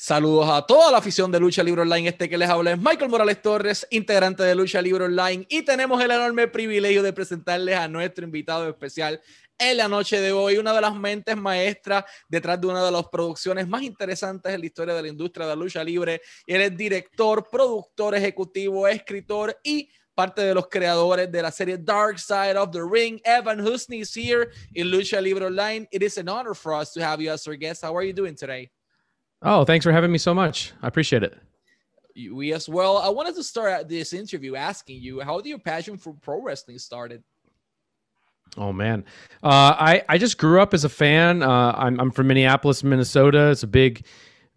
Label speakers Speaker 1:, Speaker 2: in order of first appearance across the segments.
Speaker 1: Saludos a toda la afición de Lucha Libre Online. Este que les habla es Michael Morales Torres, integrante de Lucha Libre Online. Y tenemos el enorme privilegio de presentarles a nuestro invitado especial en la noche de hoy, una de las mentes maestras detrás de una de las producciones más interesantes en la historia de la industria de la lucha libre. Él es director, productor ejecutivo, escritor y parte de los creadores de la serie Dark Side of the Ring. Evan Husney is here in Lucha Libre Online. It is an honor for us to have you as our guest. How are you doing today?
Speaker 2: Oh, thanks for having me so much. I appreciate it.
Speaker 1: We as well. I wanted to start this interview asking you how did your passion for pro wrestling started?
Speaker 2: Oh man, uh, I I just grew up as a fan. Uh, I'm I'm from Minneapolis, Minnesota. It's a big,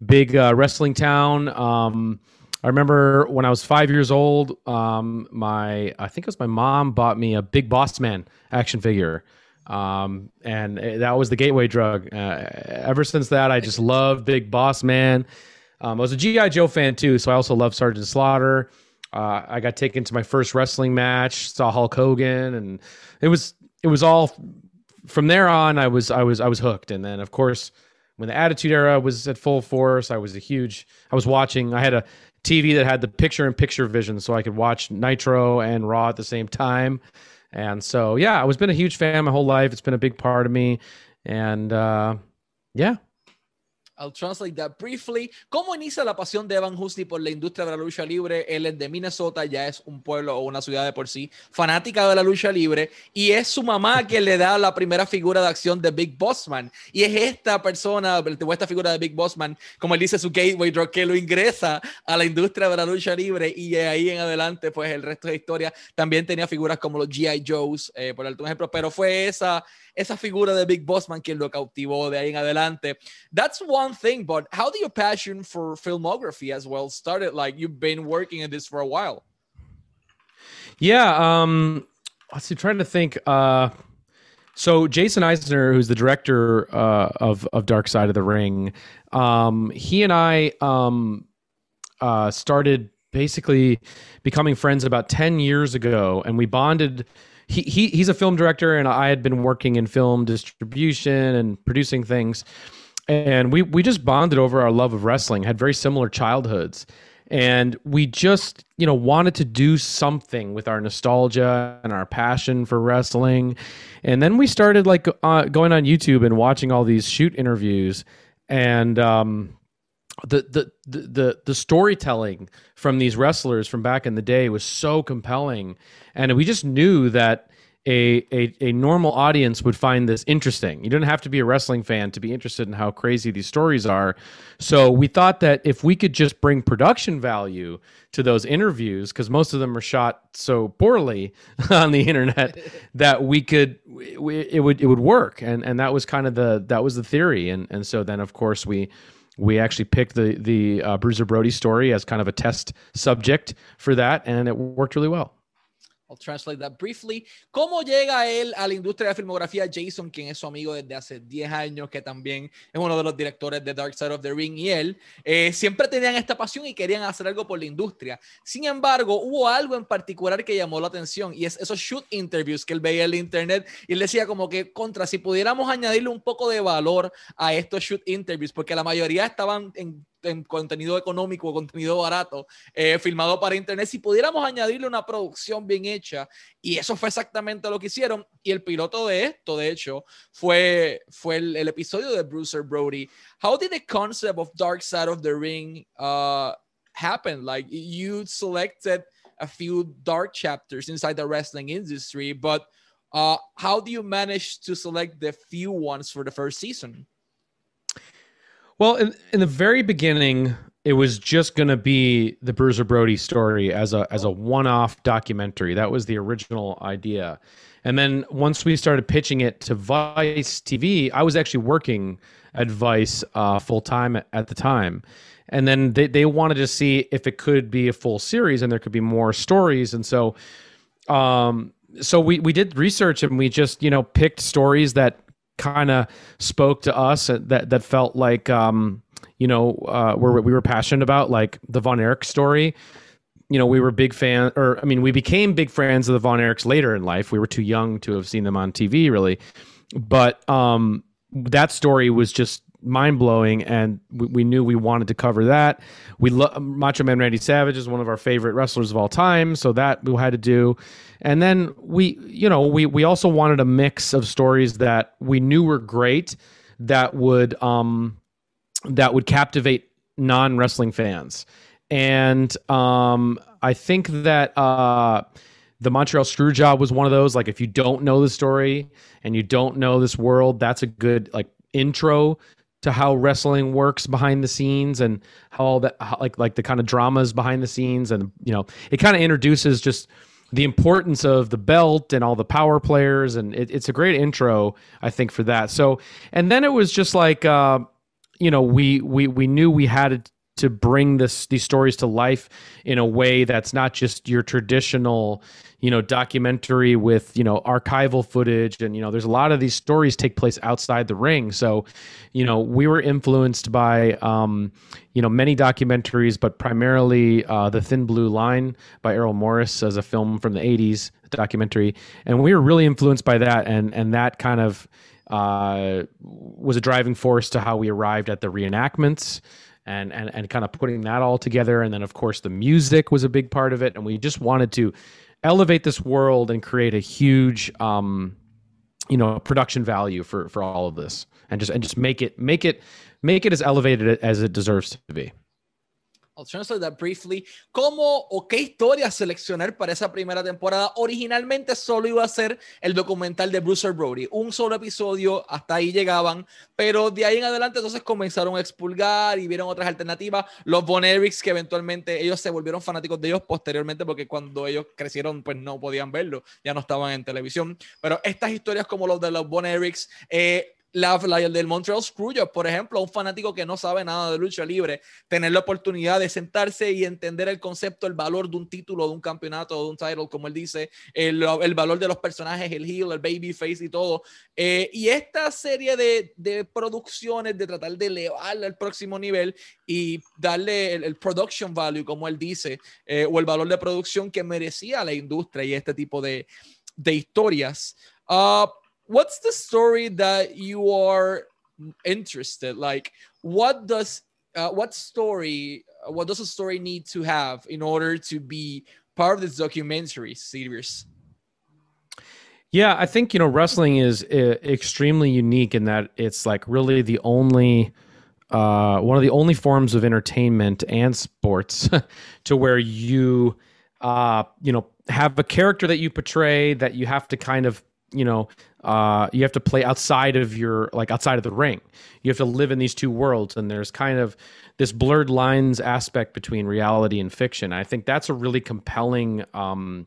Speaker 2: big uh, wrestling town. Um, I remember when I was five years old, um, my I think it was my mom bought me a Big Boss Man action figure um, and that was the gateway drug. Uh, ever since that, I just love Big Boss Man. Um, I was a GI Joe fan too, so I also loved Sergeant Slaughter. Uh, I got taken to my first wrestling match, saw Hulk Hogan, and it was it was all from there on. I was I was I was hooked, and then of course when the Attitude Era was at full force, I was a huge. I was watching. I had a TV that had the picture-in-picture vision, so I could watch Nitro and Raw at the same time. And so, yeah, I was been a huge fan my whole life. It's been a big part of me. And uh, yeah,
Speaker 1: I'll translate that briefly. ¿Cómo inicia la pasión de Evan Husney por la industria de la lucha libre? Él es de Minnesota, ya es un pueblo o una ciudad de por sí, fanática de la lucha libre, y es su mamá quien le da la primera figura de acción de Big Bossman. Y es esta persona, esta figura de Big Bossman, como él dice, su gateway drug, que lo ingresa a la industria de la lucha libre, y de ahí en adelante, pues el resto de historia. También tenía figuras como los G.I. Joes, eh, por ejemplo, pero fue esa esa figura de Big Bossman quien lo cautivó de ahí en adelante. That's one thing, but how did your passion for filmography as well started? Like you've been working in this for a while.
Speaker 2: Yeah, um, let's see, trying to think. Uh, so Jason Eisener, who's the director uh, of of Dark Side of the Ring, um, he and I um, uh, started basically becoming friends about ten years ago, and we bonded he, he he's a film director, and I had been working in film distribution and producing things, and we we just bonded over our love of wrestling. Had very similar childhoods, and we just you know wanted to do something with our nostalgia and our passion for wrestling, and then we started like uh, going on YouTube and watching all these shoot interviews, and um, the, the the the storytelling from these wrestlers from back in the day was so compelling. And we just knew that a, a a normal audience would find this interesting. You don't have to be a wrestling fan to be interested in how crazy these stories are. So we thought that if we could just bring production value to those interviews, because most of them are shot so poorly on the internet, that we could we, it would it would work. And and that was kind of the that was the theory. And and so then of course we we actually picked the the uh, Bruiser Brody story as kind of a test subject for that, and it worked really well.
Speaker 1: I'll translate that briefly. ¿Cómo llega él a la industria de filmografía? Jason, quien es su amigo desde hace 10 años, que también es uno de los directores de Dark Side of the Ring, y él eh, siempre tenían esta pasión y querían hacer algo por la industria. Sin embargo, hubo algo en particular que llamó la atención y es esos shoot interviews que él veía en el internet y él decía como que contra, si pudiéramos añadirle un poco de valor a estos shoot interviews, porque la mayoría estaban en en contenido económico, contenido barato, eh, filmado para internet, si pudiéramos añadirle una producción bien hecha, y eso fue exactamente lo que hicieron, y el piloto de esto, de hecho, fue, fue el, el episodio de Bruiser Brody. How did the concept of Dark Side of the Ring uh, happen? Like, you selected a few dark chapters inside the wrestling industry, but uh, how do you manage to select the few ones for the first season?
Speaker 2: Well, in, in the very beginning, it was just going to be the Bruiser Brody story as a as a one-off documentary. That was the original idea. And then once we started pitching it to Vice TV, I was actually working at Vice uh, full time at, at, the time. And then they, they wanted to see if it could be a full series and there could be more stories. And so, um, so we, we did research and we just, you know, picked stories that kind of spoke to us that that felt like um, you know uh, where we were passionate about, like the Von Erich story. You know, we were big fan, or I mean, we became big fans of the Von Erichs later in life. We were too young to have seen them on TV, really, but um, that story was just mind blowing, and we, we, knew we wanted to cover that. We lo- Macho Man Randy Savage is one of our favorite wrestlers of all time, so that we had to do. And then we, you know, we we also wanted a mix of stories that we knew were great, that would um, that would captivate non wrestling fans, and um, I think that. Uh, the Montreal Screwjob was one of those. Like, if you don't know the story and you don't know this world, that's a good like intro to how wrestling works behind the scenes and how all that how, like like the kind of dramas behind the scenes and you know it kind of introduces just the importance of the belt and all the power players and it, it's a great intro i think for that. So and then it was just like uh, you know we we we knew we had to bring this these stories to life in a way that's not just your traditional you know documentary with you know archival footage. And you know there's a lot of these stories take place outside the ring. So you know we were influenced by um you know many documentaries but primarily uh the thin blue line by errol morris as a film from the 80s documentary. And we were really influenced by that. And and that kind of uh was a driving force to how we arrived at the reenactments and and and kind of putting that all together. And then of course the music was a big part of it. And we just wanted to elevate this world and create a huge um you know production value for for all of this and just and just make it make it make it as elevated as it deserves to be
Speaker 1: I'll translate that briefly. ¿Cómo o qué historia seleccionar para esa primera temporada? Originalmente solo iba a ser el documental de Bruce Brody, un solo episodio, hasta ahí llegaban, pero de ahí en adelante entonces comenzaron a expulgar y vieron otras alternativas. Los Von que eventualmente ellos se volvieron fanáticos de ellos posteriormente porque cuando ellos crecieron pues no podían verlo, ya no estaban en televisión. Pero estas historias como los de los Von eh, la, el del Montreal Screwjob, por ejemplo, un fanático que no sabe nada de lucha libre, tener la oportunidad de sentarse y entender el concepto, el valor de un título, de un campeonato, de un title, como él dice, el, el valor de los personajes, el heel, el babyface y todo. Eh, y esta serie de, producciones, de tratar de elevarla al próximo nivel y darle el, production value, como él dice, eh, o el valor de producción que merecía la industria y este tipo de, de historias. Uh, what's the story that you are interested like what does uh, what story what does a story need to have in order to be part of this documentary series?
Speaker 2: Yeah i think you know wrestling is uh, extremely unique in that it's like really the only uh, one of the only forms of entertainment and sports to where you uh, you know have a character that you portray that you have to kind of you know uh, you have to play outside of your like outside of the ring. You have to live in these two worlds and there's kind of this blurred lines aspect between reality and fiction. I think that's a really compelling um,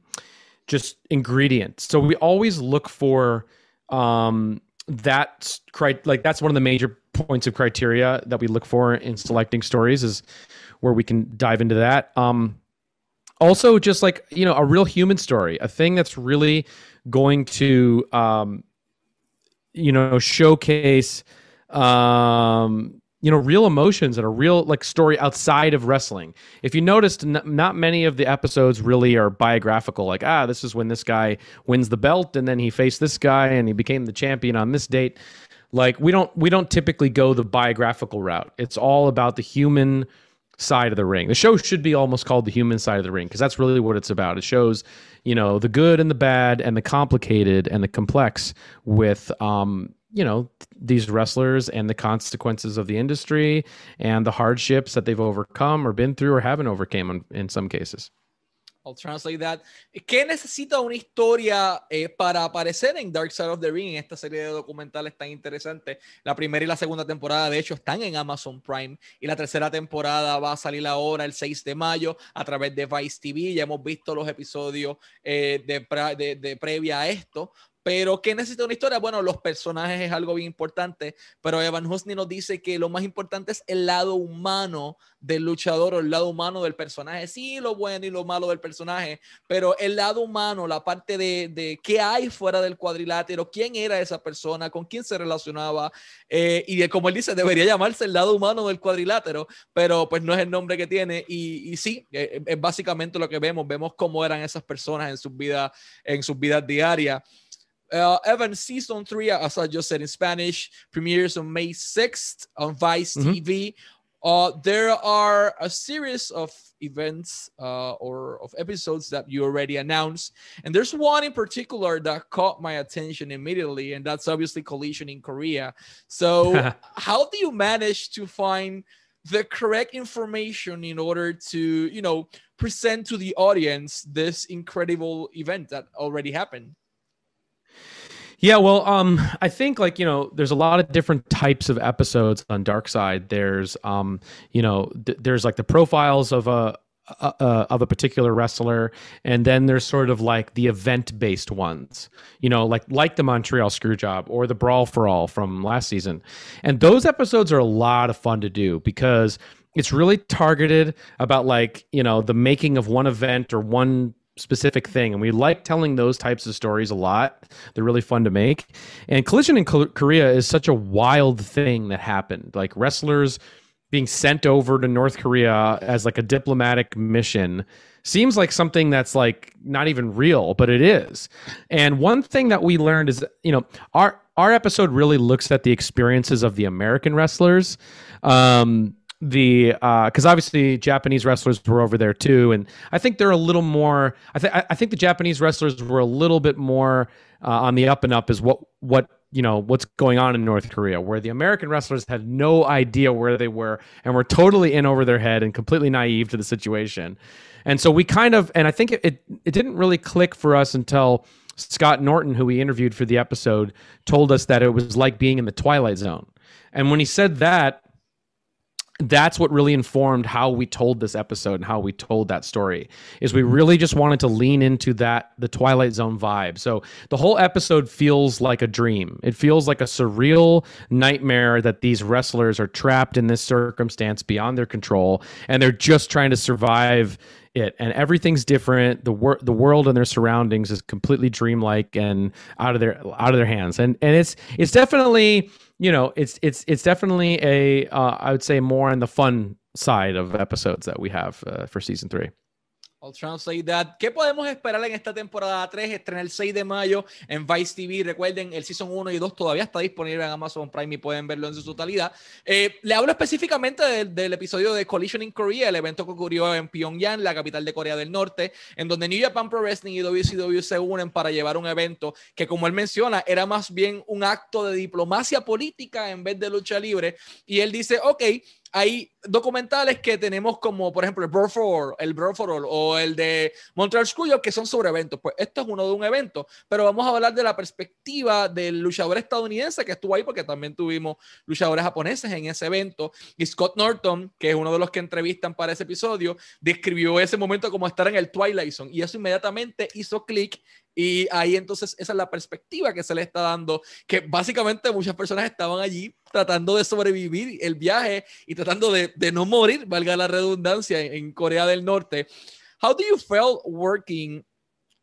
Speaker 2: just ingredient. So we always look for um, that like that's one of the major points of criteria that we look for in selecting stories is where we can dive into that. Um, also just like you know a real human story a thing that's really going to um, you know showcase um, you know real emotions and a real like story outside of wrestling. If you noticed n- not many of the episodes really are biographical like ah this is when this guy wins the belt and then he faced this guy and he became the champion on this date. Like we don't we don't typically go the biographical route. It's all about the human side of the ring. The show should be almost called the human side of the ring because that's really what it's about. It shows, you know, the good and the bad and the complicated and the complex with um, you know, these wrestlers and the consequences of the industry and the hardships that they've overcome or been through or haven't overcome in, in some cases.
Speaker 1: I'll translate that. ¿Qué necesita una historia eh, para aparecer en Dark Side of the Ring esta serie de documentales tan interesantes? La primera y la segunda temporada, de hecho, están en Amazon Prime y la tercera temporada va a salir ahora el 6 de mayo a través de Vice TV. Ya hemos visto los episodios eh, de previa a esto, pero ¿qué necesita una historia? Bueno, los personajes es algo bien importante, pero Evan Husney nos dice que lo más importante es el lado humano del luchador o el lado humano del personaje. Sí, lo bueno y lo malo del personaje, pero el lado humano, la parte de, de qué hay fuera del cuadrilátero, quién era esa persona, con quién se relacionaba, eh, y como él dice, debería llamarse el lado humano del cuadrilátero, pero pues no es el nombre que tiene. Y, y sí, eh, es básicamente lo que vemos, vemos cómo eran esas personas en sus vidas, en sus vidas diarias. Uh, Evan, season three, as I just said in Spanish, premieres on May 6th on Vice mm-hmm. TV. Uh, there are a series of events uh, or of episodes that you already announced. And there's one in particular that caught my attention immediately, and that's obviously Collision in Korea. So, how do you manage to find the correct information in order to, you know, present to the audience this incredible event that already happened?
Speaker 2: Yeah, well, um, I think like you know, there's a lot of different types of episodes on Dark Side. There's, um, you know, th- there's like the profiles of a of a particular wrestler, and then there's sort of like the event-based ones, you know, like like the Montreal Screwjob or the Brawl for All from last season, and those episodes are a lot of fun to do because it's really targeted about like you know the making of one event or one specific thing and we like telling those types of stories a lot. They're really fun to make. And collision in korea is such a wild thing that happened. Like wrestlers being sent over to north korea as like a diplomatic mission seems like something that's like not even real but it is. And one thing that we learned is you know our our episode really looks at the experiences of the american wrestlers. Um the uh because uh, obviously Japanese wrestlers were over there too, and I think they're a little more. I think I think the Japanese wrestlers were a little bit more uh, on the up and up. Is what what you know what's going on in North Korea, where the American wrestlers had no idea where they were and were totally in over their head and completely naive to the situation. And so we kind of, and I think it, it, it didn't really click for us until Scott Norton, who we interviewed for the episode, told us that it was like being in the Twilight Zone. And when he said that, that's what really informed how we told this episode and how we told that story is we really just wanted to lean into that the twilight zone vibe. So the whole episode feels like a dream. It feels like a surreal nightmare that these wrestlers are trapped in this circumstance beyond their control and they're just trying to survive it. And everything's different. The wor- the world and their surroundings is completely dreamlike and out of their out of their hands. And and it's it's definitely you know, it's it's it's definitely a uh, I would say more on the fun side of episodes that we have uh, for season three.
Speaker 1: I'll translate that. ¿Qué podemos esperar en esta temporada 3? Estrena el 6 de mayo en Vice TV. Recuerden, el Season 1 y 2 todavía está disponible en Amazon Prime y pueden verlo en su totalidad. Eh, le hablo específicamente del, del, episodio de Collision in Korea, el evento que ocurrió en Pyongyang, la capital de Corea del Norte, en donde New Japan Pro Wrestling y WCW se unen para llevar un evento que, como él menciona, era más bien un acto de diplomacia política en vez de lucha libre. Y él dice, ok, hay documentales que tenemos como, por ejemplo, el for el All o el de Montreal Screwjob que son sobre eventos. Pues esto es uno de un evento, pero vamos a hablar de la perspectiva del luchador estadounidense que estuvo ahí porque también tuvimos luchadores japoneses en ese evento. Y Scott Norton, que es uno de los que entrevistan para ese episodio, describió ese momento como estar en el Twilight Zone y eso inmediatamente hizo clic y ahí entonces esa es la perspectiva que se le está dando, que básicamente muchas personas estaban allí tratando de sobrevivir el viaje y tratando de, de no morir, valga la redundancia, en Corea del Norte. How do you feel working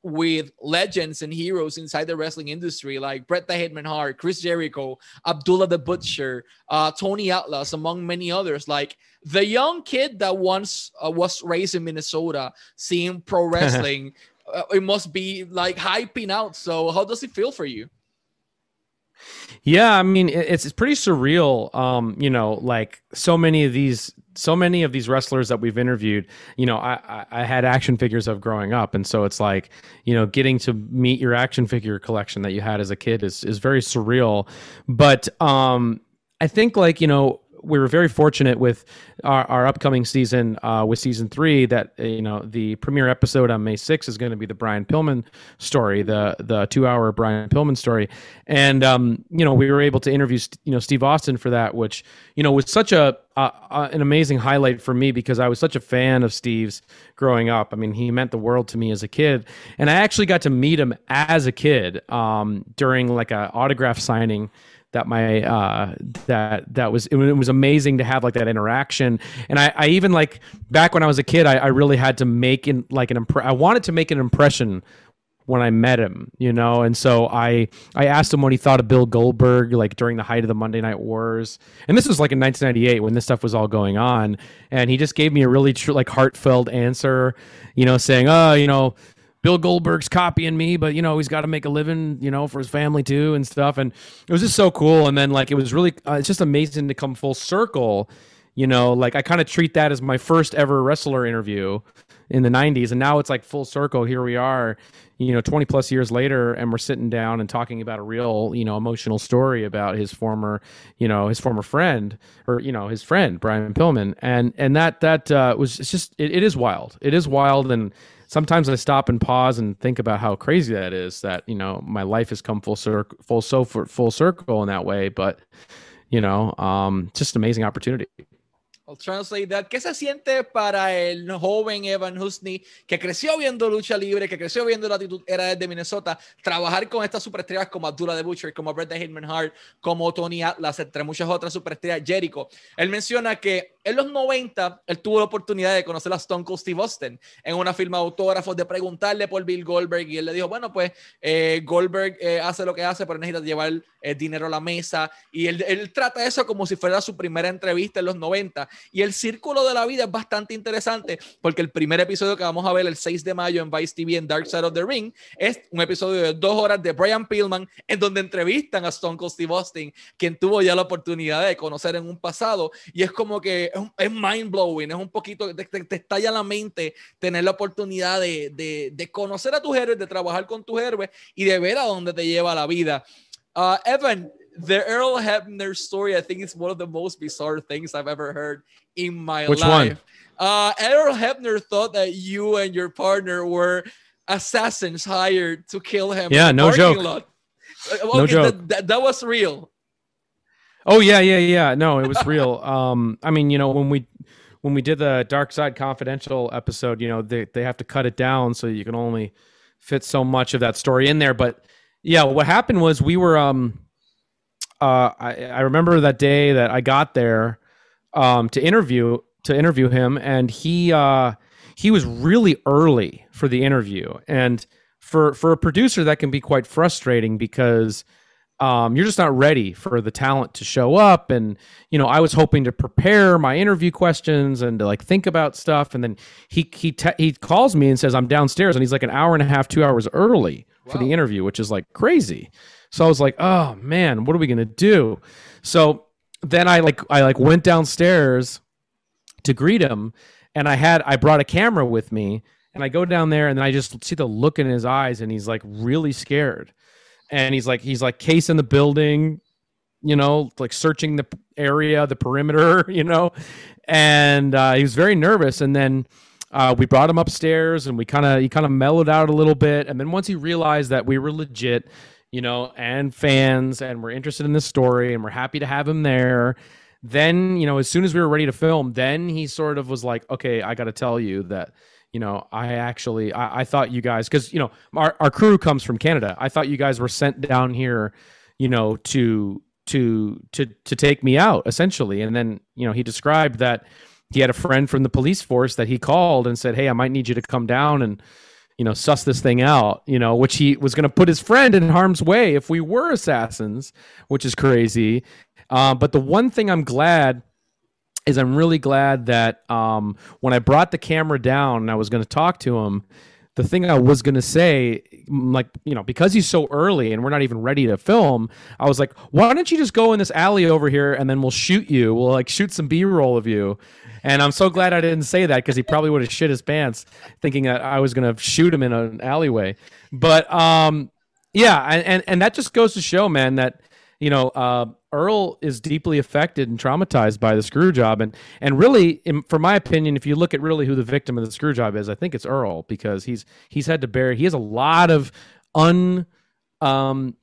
Speaker 1: with legends and heroes inside the wrestling industry like Bret the Hitman Hart, Chris Jericho, Abdullah the Butcher, uh, Tony Atlas, among many others. Like the young kid that once uh, was raised in Minnesota, seeing pro wrestling, it must be like hyping out. So how does it feel for you?
Speaker 2: Yeah, I mean it's it's pretty surreal. Um, you know, like so many of these so many of these wrestlers that we've interviewed, you know, I, I, I had action figures of growing up, and so it's like, you know, getting to meet your action figure collection that you had as a kid is is very surreal. But um, I think like you know we were very fortunate with our, our upcoming season uh, with season three that you know the premiere episode on May 6th is going to be the Brian Pillman story, the the two hour Brian Pillman story, and um, you know we were able to interview you know Steve Austin for that, which you know was such a uh, an amazing highlight for me because I was such a fan of Steve's growing up. I mean, he meant the world to me as a kid, and I actually got to meet him as a kid um, during like a autograph signing that my uh that that was it, was amazing to have like that interaction. And i i even like back when i was a kid i, I really had to make in like an imp- i wanted to make an impression when I met him, you know, and so I I asked him what he thought of Bill Goldberg, like during the height of the Monday Night Wars, and this was like in 1998 when this stuff was all going on, and he just gave me a really true, like heartfelt answer, you know, saying, oh, you know, Bill Goldberg's copying me, but you know he's got to make a living, you know, for his family too and stuff. And it was just so cool. And then like it was really, uh, it's just amazing to come full circle. You know, like I kind of treat that as my first ever wrestler interview in the 90s and now it's like full circle here we are you know 20 plus years later and we're sitting down and talking about a real you know emotional story about his former you know his former friend or you know his friend brian pillman and and that that uh, was it's just it, it is wild it is wild and sometimes i stop and pause and think about how crazy that is that you know my life has come full circle full so full circle in that way but you know um just amazing opportunity
Speaker 1: I'll translate that. ¿Qué se siente para el joven Evan Husney que creció viendo lucha libre, que creció viendo la actitud era desde Minnesota, trabajar con estas superestrellas como Abdullah the Butcher, como Bret the Hitman Hart, como Tony Atlas, entre muchas otras superestrellas, Jericho? Él menciona que en los 90 él tuvo la oportunidad de conocer a Stone Cold Steve Austin en una firma de autógrafos, de preguntarle por Bill Goldberg y él le dijo, bueno, pues eh, Goldberg eh, hace lo que hace, pero necesita llevar eh, dinero a la mesa y él, él trata eso como si fuera su primera entrevista en los 90 y el círculo de la vida es bastante interesante porque el primer episodio que vamos a ver el 6 de mayo en Vice TV en Dark Side of the Ring es un episodio de dos horas de Brian Pillman en donde entrevistan a Stone Cold Steve Austin, quien tuvo ya la oportunidad de conocer en un pasado. Y es como que es, mind blowing, es un poquito, te, te, estalla la mente tener la oportunidad de, de, de, conocer a tus héroes, de trabajar con tus héroes y de ver a dónde te lleva la vida. Uh, Evan, the Earl Hebner story, I think is one of the most bizarre things I've ever heard in my
Speaker 2: Which
Speaker 1: life. One? Uh, Earl Hebner thought that you and your partner were assassins hired to kill him.
Speaker 2: Yeah, no joke.
Speaker 1: Lot.
Speaker 2: Okay, no joke.
Speaker 1: That, that, that was real.
Speaker 2: Oh yeah, yeah, yeah. No, it was real. um, I mean, you know, when we when we did the Dark Side Confidential episode, you know, they they have to cut it down so you can only fit so much of that story in there. But yeah, what happened was we were um uh I, I remember that day that I got there um to interview to interview him and he uh he was really early for the interview and for for a producer that can be quite frustrating because um, you're just not ready for the talent to show up. And, you know, I was hoping to prepare my interview questions and to like think about stuff. And then he, he, te- he calls me and says, I'm downstairs. And he's like an hour and a half, two hours early wow. for the interview, which is like crazy. So I was like, oh man, what are we going to do? So then I like, I like went downstairs to greet him and I had, I brought a camera with me and I go down there and then I just see the look in his eyes and he's like really scared and he's like he's like case in the building you know like searching the area the perimeter you know? And uh, he was very nervous. And then uh, we brought him upstairs and we kind of he kind of mellowed out a little bit. And then once he realized that we were legit you know and fans and we're interested in this story and we're happy to have him there then you know as soon as we were ready to film then he sort of was like okay i got to tell you that you know, I actually I, I thought you guys because you know our our crew comes from Canada. I thought you guys were sent down here, you know, to to to to take me out essentially. And then you know he described that he had a friend from the police force that he called and said, "Hey, I might need you to come down and." You know, suss this thing out. You know, which he was going to put his friend in harm's way if we were assassins, which is crazy. Uh, but the one thing I'm glad is I'm really glad that um, when I brought the camera down and I was going to talk to him, the thing I was going to say, like, you know, because he's so early and we're not even ready to film, I was like, why don't you just go in this alley over here and then we'll shoot you? We'll like shoot some B roll of you. And I'm so glad I didn't say that because he probably would have shit his pants thinking that I was going to shoot him in an alleyway. But um, yeah, and, and that just goes to show, man, that you know, uh, Earl is deeply affected and traumatized by the screw job, and and really, in, for my opinion, if you look at really who the victim of the screw job is, I think it's Earl because he's he's had to bear he has a lot of un um,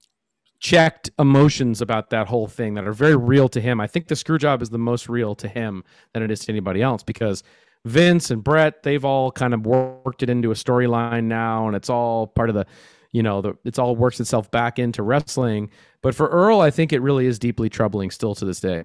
Speaker 2: checked emotions about that whole thing that are very real to him. I think the screw job is the most real to him than it is to anybody else because Vince and Bret they've all kind of worked it into a storyline now, and it's all part of the you know the, it's all works itself back into wrestling. But for earl i think it really is deeply troubling still to this day.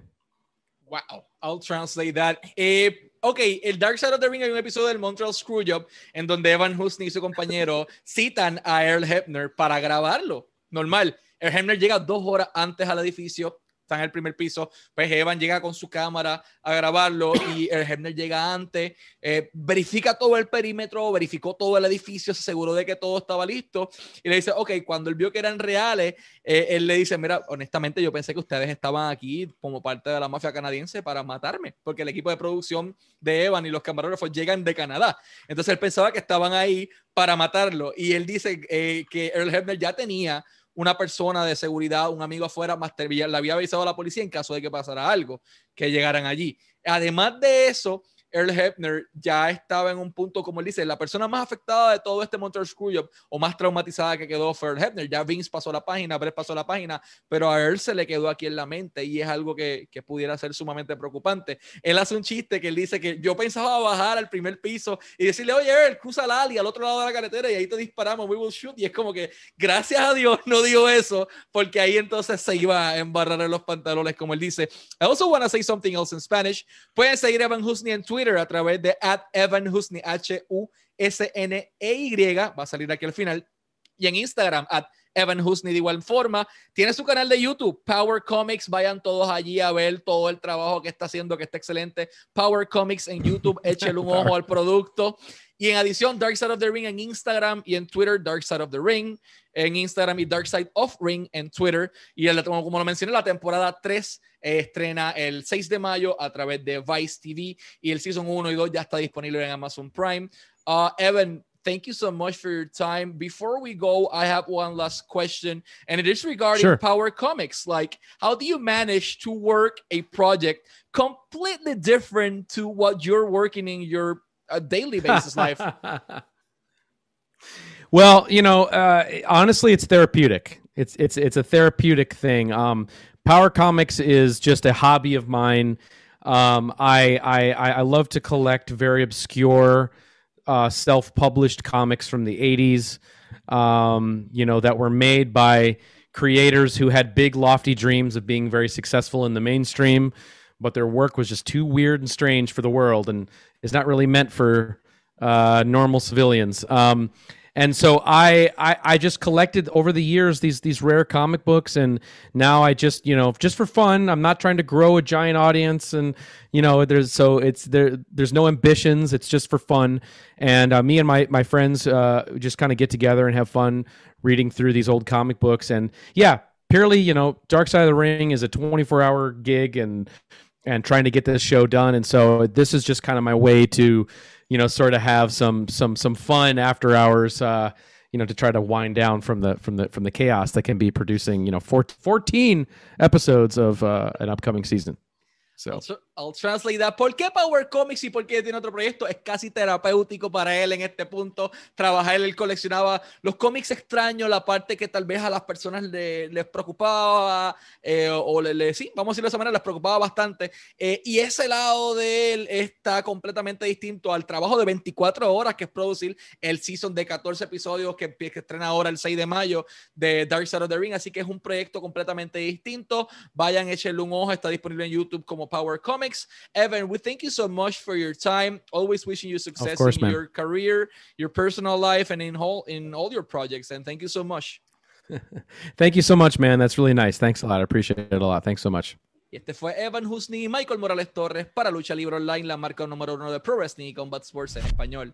Speaker 1: Wow. I'll translate that. Eh, ok el dark side of the ring hay un episodio del montreal screwjob en donde evan husney y su compañero citan a earl hebner para grabarlo. Normal. Earl hebner llega dos horas antes al edificio está en el primer piso, pues Evan llega con su cámara a grabarlo y el Hebner llega antes, eh, verifica todo el perímetro, verificó todo el edificio, se aseguró de que todo estaba listo y le dice, ok, cuando él vio que eran reales, eh, él le dice, mira, honestamente yo pensé que ustedes estaban aquí como parte de la mafia canadiense para matarme, porque el equipo de producción de Evan y los camarógrafos llegan de Canadá. Entonces él pensaba que estaban ahí para matarlo y él dice eh, que Earl Hebner ya tenía una persona de seguridad, un amigo afuera, más le había avisado a la policía en caso de que pasara algo, que llegaran allí. Además de eso, Earl Hebner ya estaba en un punto, como él dice, la persona más afectada de todo este Montreal Screwjob o más traumatizada que quedó fue Earl Hebner. Ya Vince pasó la página, Brett pasó la página, pero a Earl se le quedó aquí en la mente y es algo que, que pudiera ser sumamente preocupante. Él hace un chiste que él dice que yo pensaba bajar al primer piso y decirle, oye, Earl, cruza la ali al otro lado de la carretera y ahí te disparamos, we will shoot. Y es como que, gracias a Dios, no dio eso, porque ahí entonces se iba a embarrar en los pantalones, como él dice. I also want to say something else in Spanish. Pueden seguir a Evan Husney en Twitter a través de at Evan Husney, H-U-S-N-E-Y, va a salir aquí al final, y en Instagram, at Evan Husney de igual forma. Tiene su canal de YouTube, Power Comics. Vayan todos allí a ver todo el trabajo que está haciendo, que está excelente. Power Comics en YouTube, échale un ojo al producto. Y en adición, Dark Side of the Ring en Instagram y en Twitter, Dark Side of the Ring en Instagram y Dark Side of Ring en Twitter. Y el, como lo mencioné, la temporada 3 eh, estrena el 6 de mayo a través de Vice TV y el Season 1 y 2 ya está disponible en Amazon Prime. Uh, Evan, thank you so much for your time. Before we go, I have one last question, and it is regarding sure. Power Comics. Like, how do you manage to work a project completely different to what you're working in your uh, daily basis life?
Speaker 2: Well, you know, uh, honestly, it's therapeutic. It's it's it's a therapeutic thing. Um, Power Comics is just a hobby of mine. Um, I, I I love to collect very obscure, uh, self-published comics from the '80s. Um, you know that were made by creators who had big, lofty dreams of being very successful in the mainstream, but their work was just too weird and strange for the world, and is not really meant for uh, normal civilians. Um, and so I, I I just collected over the years these these rare comic books, and now I just you know just for fun. I'm not trying to grow a giant audience, and you know there's so it's there there's no ambitions. It's just for fun, and uh, me and my my friends uh, just kind of get together and have fun reading through these old comic books. And yeah, purely you know, Dark Side of the Ring is a 24 hour gig, and and trying to get this show done. And so this is just kind of my way to you know, sort of have some some some fun after hours. Uh, you know, to try to wind down from the from the from the chaos that can be producing, you know, four, 14 episodes of uh, an upcoming season. So.
Speaker 1: I'll translate that. ¿Por qué Power Comics y por qué tiene otro proyecto? Es casi terapéutico para él en este punto. Trabajar, él coleccionaba los cómics extraños, la parte que tal vez a las personas les preocupaba, eh, o le, sí, vamos a decirlo de esa manera, les preocupaba bastante. Eh, y ese lado de él está completamente distinto al trabajo de 24 horas que es producir el season de 14 episodios que, que estrena ahora el 6 de mayo de Dark Side of the Ring. Así que es un proyecto completamente distinto. Vayan, échenle un ojo, está disponible en YouTube como Power Comics. Comics. Evan, we thank you so much for your time. Always wishing you success course, in man. your career, your personal life, and in all in all your projects. And thank you so much.
Speaker 2: thank you so much, man. That's really nice. Thanks a lot. I appreciate it a lot. Thanks so much.
Speaker 1: Y este fue Evan Husney y Michael Morales Torres para Lucha Libre Online, la marca número uno de Pro Wrestling y Combat Sports en español.